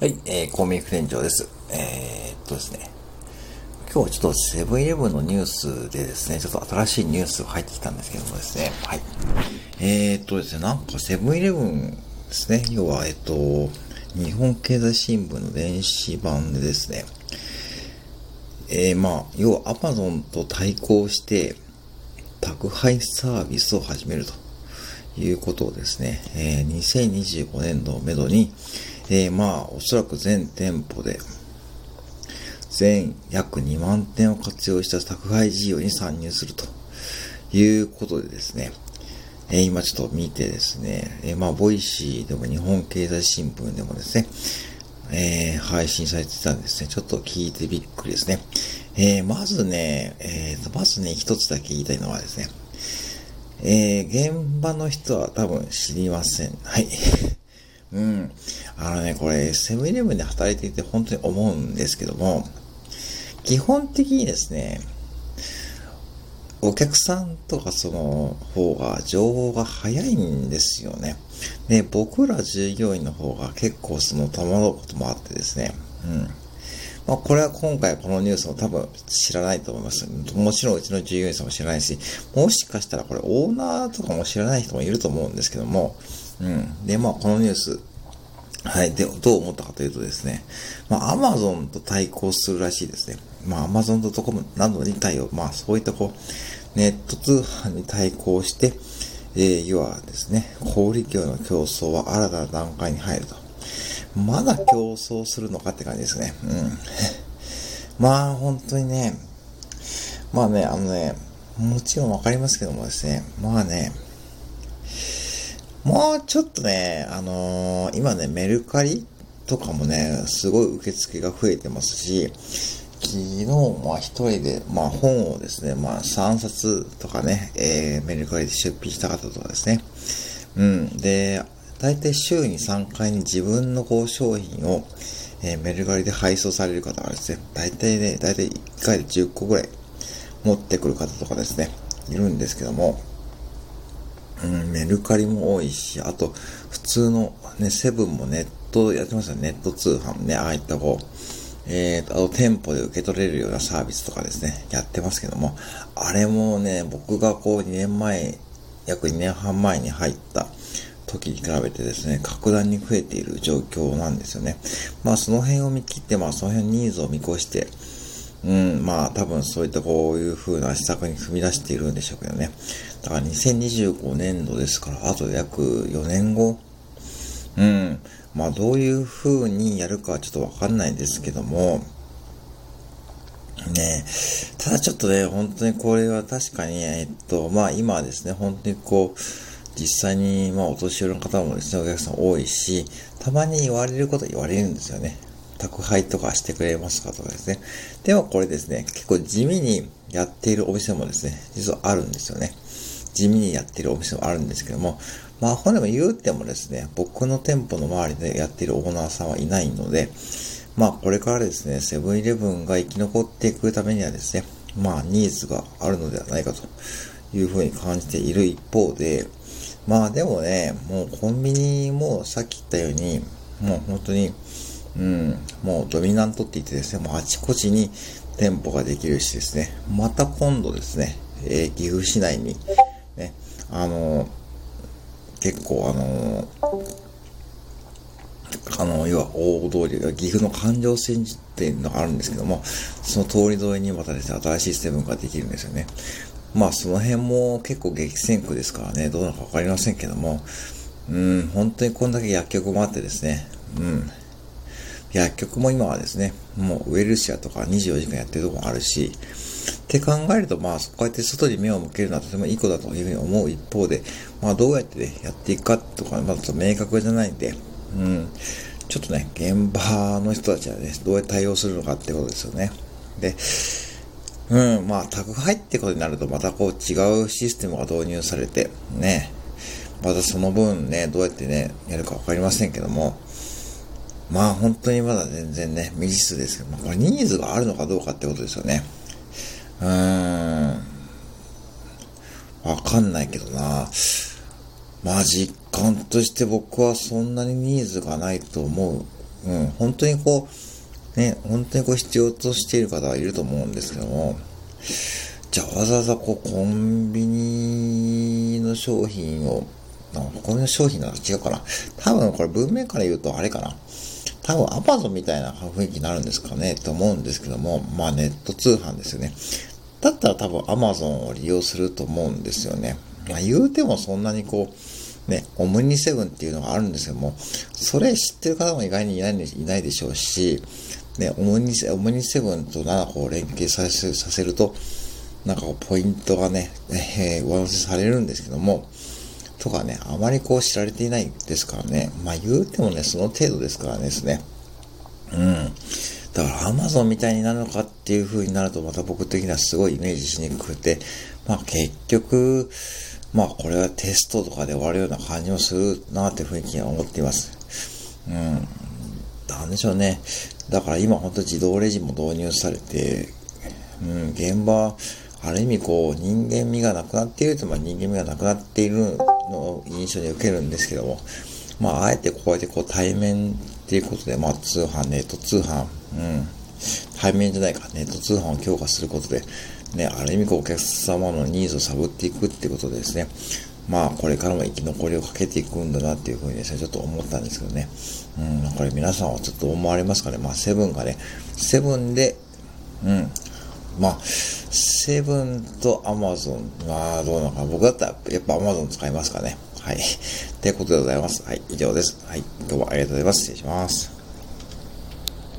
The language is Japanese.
はい、えー、公明副店長です。えー、っとですね、今日ちょっとセブンイレブンのニュースでですね、ちょっと新しいニュースが入ってきたんですけどもですね、はい。えー、っとですね、なんかセブンイレブンですね、要は、えっと、日本経済新聞の電子版でですね、えー、まあ、要はアマゾンと対抗して、宅配サービスを始めるということをですね、えー、2025年度をめどに、えー、まあ、おそらく全店舗で、全約2万点を活用した宅配事業に参入するということでですね、え、今ちょっと見てですね、え、まあ、 Voicy でも日本経済新聞でもですね、えー、配信されてたんですね。ちょっと聞いてびっくりですね。えー、まずね、えー、まずね、一つだけ言いたいのはですね、えー、現場の人は多分知りません。はい。うん。あのね、これ、セブンイレブンで働いていて本当に思うんですけども、基本的にですね、お客さんとかその方が情報が早いんですよね。で、僕ら従業員の方が結構その戸惑うこともあってですね。うん。まあ、これは今回このニュースも多分知らないと思います。もちろんうちの従業員さんも知らないし、もしかしたらこれオーナーとかも知らない人もいると思うんですけども、うん。で、まあ、このニュース、はい。で、どう思ったかというとですね、まあ、アマゾンと対抗するらしいですね。まあ、アマゾンとコムなどに対応、まあ、そういったこう、ネット通販に対抗して、えー、要はですね、小売業の競争は新たな段階に入ると。まだ競争するのかって感じですね。うん。まあ、本当にね、まあね、あのね、もちろんわかりますけどもですね、まあね、もうちょっとね、あのー、今ね、メルカリとかもね、すごい受付が増えてますし、昨日、まあ一人で、まあ本をですね、まあ3冊とかね、えー、メルカリで出品した方とかですね。うん。で、大体週に3回に自分のこう商品を、えー、メルカリで配送される方がですね、大体ね、大体1回で10個ぐらい持ってくる方とかですね、いるんですけども、うん、メルカリも多いし、あと、普通のね、セブンもネットやってますよネット通販ね、ああいったこう、えーと、あと店舗で受け取れるようなサービスとかですね、やってますけども、あれもね、僕がこう2年前、約2年半前に入った時に比べてですね、格段に増えている状況なんですよね。まあその辺を見切って、まあその辺ニーズを見越して、うん、まあ多分そういったこういう風な施策に踏み出しているんでしょうけどね。だから2025年度ですから、あと約4年後、うん、まあどういう風にやるかはちょっとわかんないんですけども、ねただちょっとね、本当にこれは確かに、えっと、まあ今はですね、本当にこう、実際に、まあお年寄りの方もですね、お客さん多いし、たまに言われること言われるんですよね。宅配とかしてくれますかとかですね。でもこれですね、結構地味にやっているお店もですね、実はあるんですよね。地味にやっているお店もあるんですけども、まあ、本でも言うてもですね、僕の店舗の周りでやっているオーナーさんはいないので、まあ、これからですね、セブンイレブンが生き残っていくためにはですね、まあ、ニーズがあるのではないかというふうに感じている一方で、まあでもね、もうコンビニもさっき言ったように、もう本当にうん、もうドミナントって言ってですね、もうあちこちに店舗ができるしですね、また今度ですね、えー、岐阜市内に、ね、あのー、結構あのー、あの、要は大通りが岐阜の環状線っていうのがあるんですけども、その通り沿いにまたですね、新しいセブンができるんですよね。まあその辺も結構激戦区ですからね、どうなのかわかりませんけども、うん、本当にこんだけ薬局もあってですね、うん、薬局も今はですね、もうウェルシアとか24時間やってるとこもあるし、って考えると、まあ、こうやって外に目を向けるのはとてもいいことだというふうに思う一方で、まあ、どうやってね、やっていくかとか、まだ明確じゃないんで、うん、ちょっとね、現場の人たちはね、どうやって対応するのかってことですよね。で、うん、まあ、宅配ってことになると、またこう違うシステムが導入されて、ね、またその分ね、どうやってね、やるかわかりませんけども、まあ本当にまだ全然ね、未知数ですけど、まあ、これニーズがあるのかどうかってことですよね。うーん。わかんないけどな。まあ実感として僕はそんなにニーズがないと思ううん、本当にこう、ね、本当にこう必要としている方はいると思うんですけども、じゃあわざわざこうコンビニの商品を、コンビニの商品なら違うかな。多分これ文面から言うとあれかな。多分アマゾンみたいな雰囲気になるんですかねと思うんですけども、まあネット通販ですよね。だったら多分アマゾンを利用すると思うんですよね。まあ言うてもそんなにこう、ね、オムニセブンっていうのがあるんですけども、それ知ってる方も意外にいないいないでしょうし、ね、オムニオムニセブンと7個を連携させさせると、なんかこうポイントがね、えー、上乗せされるんですけども、とかね、あまりこう知られていないですからね。まあ言うてもね、その程度ですからねですね。うん。だから Amazon みたいになるのかっていう風になるとまた僕的にはすごいイメージしにくくて、まあ結局、まあこれはテストとかで終わるような感じもするなって雰囲気には思っています。うん。なんでしょうね。だから今本当自動レジも導入されて、うん、現場、ある意味こう人間味がなくなっていると、まあ人間味がなくなっているのを印象に受けるんですけども、まああえてこうやってこう対面っていうことで、まあ通販、ネット通販、うん、対面じゃないか、ネット通販を強化することで、ね、ある意味こうお客様のニーズを探っていくってことですね、まあこれからも生き残りをかけていくんだなっていうふうにですね、ちょっと思ったんですけどね。うん、これ皆さんはちょっと思われますかね。まあセブンがね、セブンで、まあ、セブンとアマゾン、はどうなのか。僕だったらやっぱアマゾン使いますかね。はい。ということでございます。はい、以上です。はい、どうもありがとうございます。失礼します。